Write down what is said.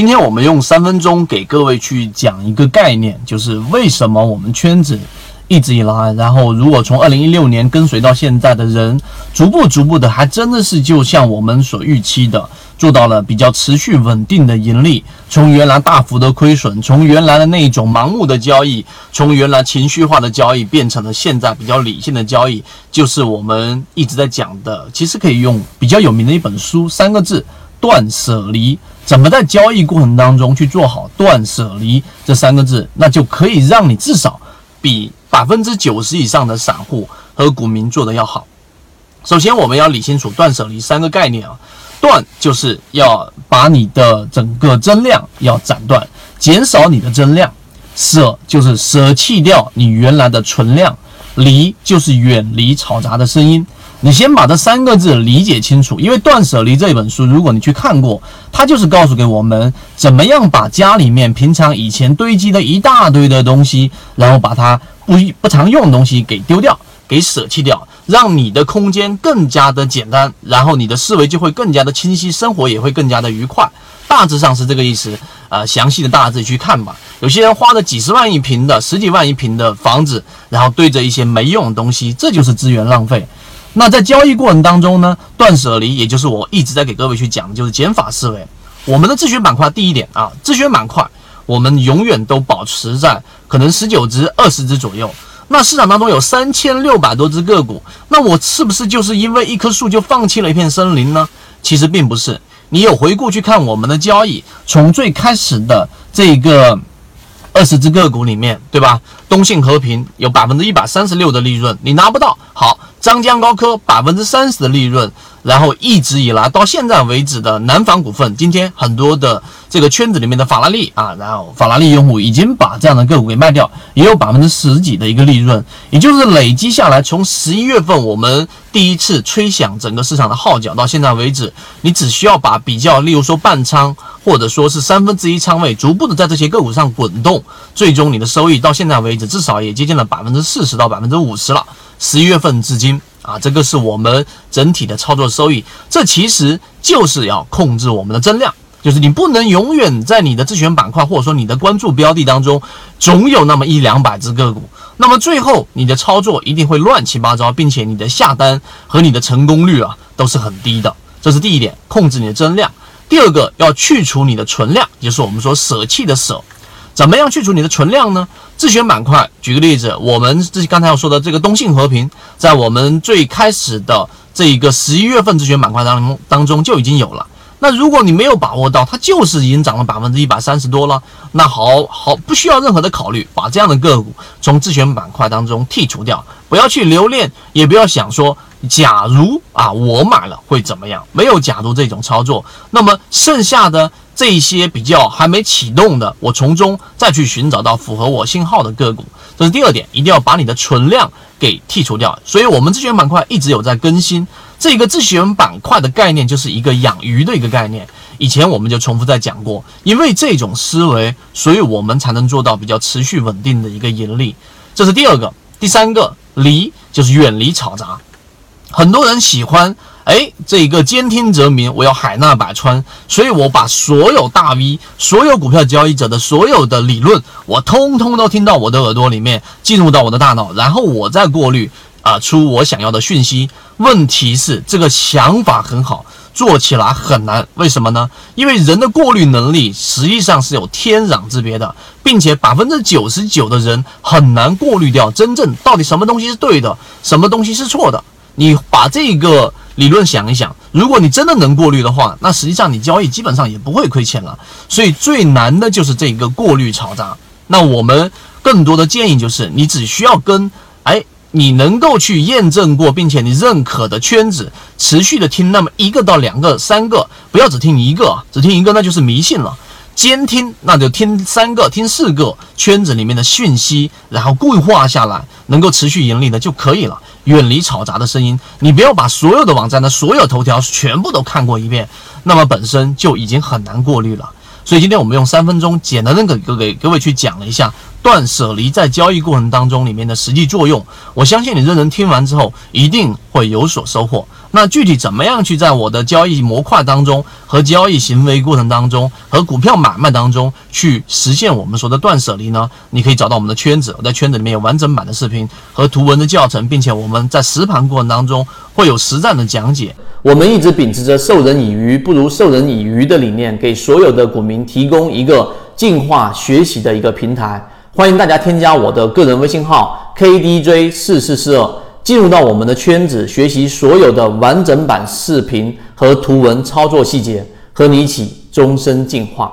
今天我们用三分钟给各位去讲一个概念，就是为什么我们圈子一直以来，然后如果从二零一六年跟随到现在的人，逐步逐步的，还真的是就像我们所预期的，做到了比较持续稳定的盈利。从原来大幅的亏损，从原来的那一种盲目的交易，从原来情绪化的交易，变成了现在比较理性的交易，就是我们一直在讲的。其实可以用比较有名的一本书，三个字：断舍离。怎么在交易过程当中去做好断舍离这三个字，那就可以让你至少比百分之九十以上的散户和股民做的要好。首先，我们要理清楚断舍离三个概念啊，断就是要把你的整个增量要斩断，减少你的增量；舍就是舍弃掉你原来的存量；离就是远离嘈杂的声音。你先把这三个字理解清楚，因为《断舍离》这本书，如果你去看过，它就是告诉给我们怎么样把家里面平常以前堆积的一大堆的东西，然后把它不不常用的东西给丢掉，给舍弃掉，让你的空间更加的简单，然后你的思维就会更加的清晰，生活也会更加的愉快。大致上是这个意思，呃，详细的大家自己去看吧。有些人花了几十万一平的、十几万一平的房子，然后对着一些没用的东西，这就是资源浪费。那在交易过程当中呢，断舍离，也就是我一直在给各位去讲的，就是减法思维。我们的自选板块第一点啊，自选板块我们永远都保持在可能十九只、二十只左右。那市场当中有三千六百多只个股，那我是不是就是因为一棵树就放弃了一片森林呢？其实并不是。你有回顾去看我们的交易，从最开始的这个二十只个股里面，对吧？东信和平有百分之一百三十六的利润，你拿不到。好。张江高科百分之三十的利润，然后一直以来到现在为止的南方股份，今天很多的这个圈子里面的法拉利啊，然后法拉利用户已经把这样的个股给卖掉，也有百分之十几的一个利润，也就是累积下来，从十一月份我们第一次吹响整个市场的号角到现在为止，你只需要把比较，例如说半仓或者说是三分之一仓位，逐步的在这些个股上滚动，最终你的收益到现在为止至少也接近了百分之四十到百分之五十了。十一月份至今啊，这个是我们整体的操作收益。这其实就是要控制我们的增量，就是你不能永远在你的自选板块或者说你的关注标的当中，总有那么一两百只个股，那么最后你的操作一定会乱七八糟，并且你的下单和你的成功率啊都是很低的。这是第一点，控制你的增量。第二个要去除你的存量，就是我们说舍弃的舍。怎么样去除你的存量呢？自选板块，举个例子，我们这刚才要说的这个东信和平，在我们最开始的这一个十一月份自选板块当中当中就已经有了。那如果你没有把握到，它就是已经涨了百分之一百三十多了，那好好不需要任何的考虑，把这样的个股从自选板块当中剔除掉，不要去留恋，也不要想说，假如啊我买了会怎么样？没有假如这种操作，那么剩下的。这一些比较还没启动的，我从中再去寻找到符合我信号的个股，这是第二点，一定要把你的存量给剔除掉。所以，我们自选板块一直有在更新这个自选板块的概念，就是一个养鱼的一个概念。以前我们就重复在讲过，因为这种思维，所以我们才能做到比较持续稳定的一个盈利。这是第二个，第三个离就是远离嘈杂，很多人喜欢。哎，这个兼听则明，我要海纳百川，所以我把所有大 V、所有股票交易者的所有的理论，我通通都听到我的耳朵里面，进入到我的大脑，然后我再过滤啊出我想要的讯息。问题是这个想法很好，做起来很难，为什么呢？因为人的过滤能力实际上是有天壤之别的，并且百分之九十九的人很难过滤掉真正到底什么东西是对的，什么东西是错的。你把这个。理论想一想，如果你真的能过滤的话，那实际上你交易基本上也不会亏钱了。所以最难的就是这个过滤嘈杂。那我们更多的建议就是，你只需要跟哎，你能够去验证过并且你认可的圈子，持续的听那么一个到两个、三个，不要只听一个，只听一个那就是迷信了。监听那就听三个、听四个圈子里面的讯息，然后固化下来，能够持续盈利的就可以了。远离嘈杂的声音，你不要把所有的网站的所有头条全部都看过一遍，那么本身就已经很难过滤了。所以今天我们用三分钟简单的给给各位去讲了一下断舍离在交易过程当中里面的实际作用。我相信你认真听完之后，一定会有所收获。那具体怎么样去在我的交易模块当中和交易行为过程当中和股票买卖当中去实现我们说的断舍离呢？你可以找到我们的圈子，我在圈子里面有完整版的视频和图文的教程，并且我们在实盘过程当中会有实战的讲解。我们一直秉持着授人以鱼不如授人以渔的理念，给所有的股民提供一个进化学习的一个平台。欢迎大家添加我的个人微信号 KDJ 四四四二。进入到我们的圈子，学习所有的完整版视频和图文操作细节，和你一起终身进化。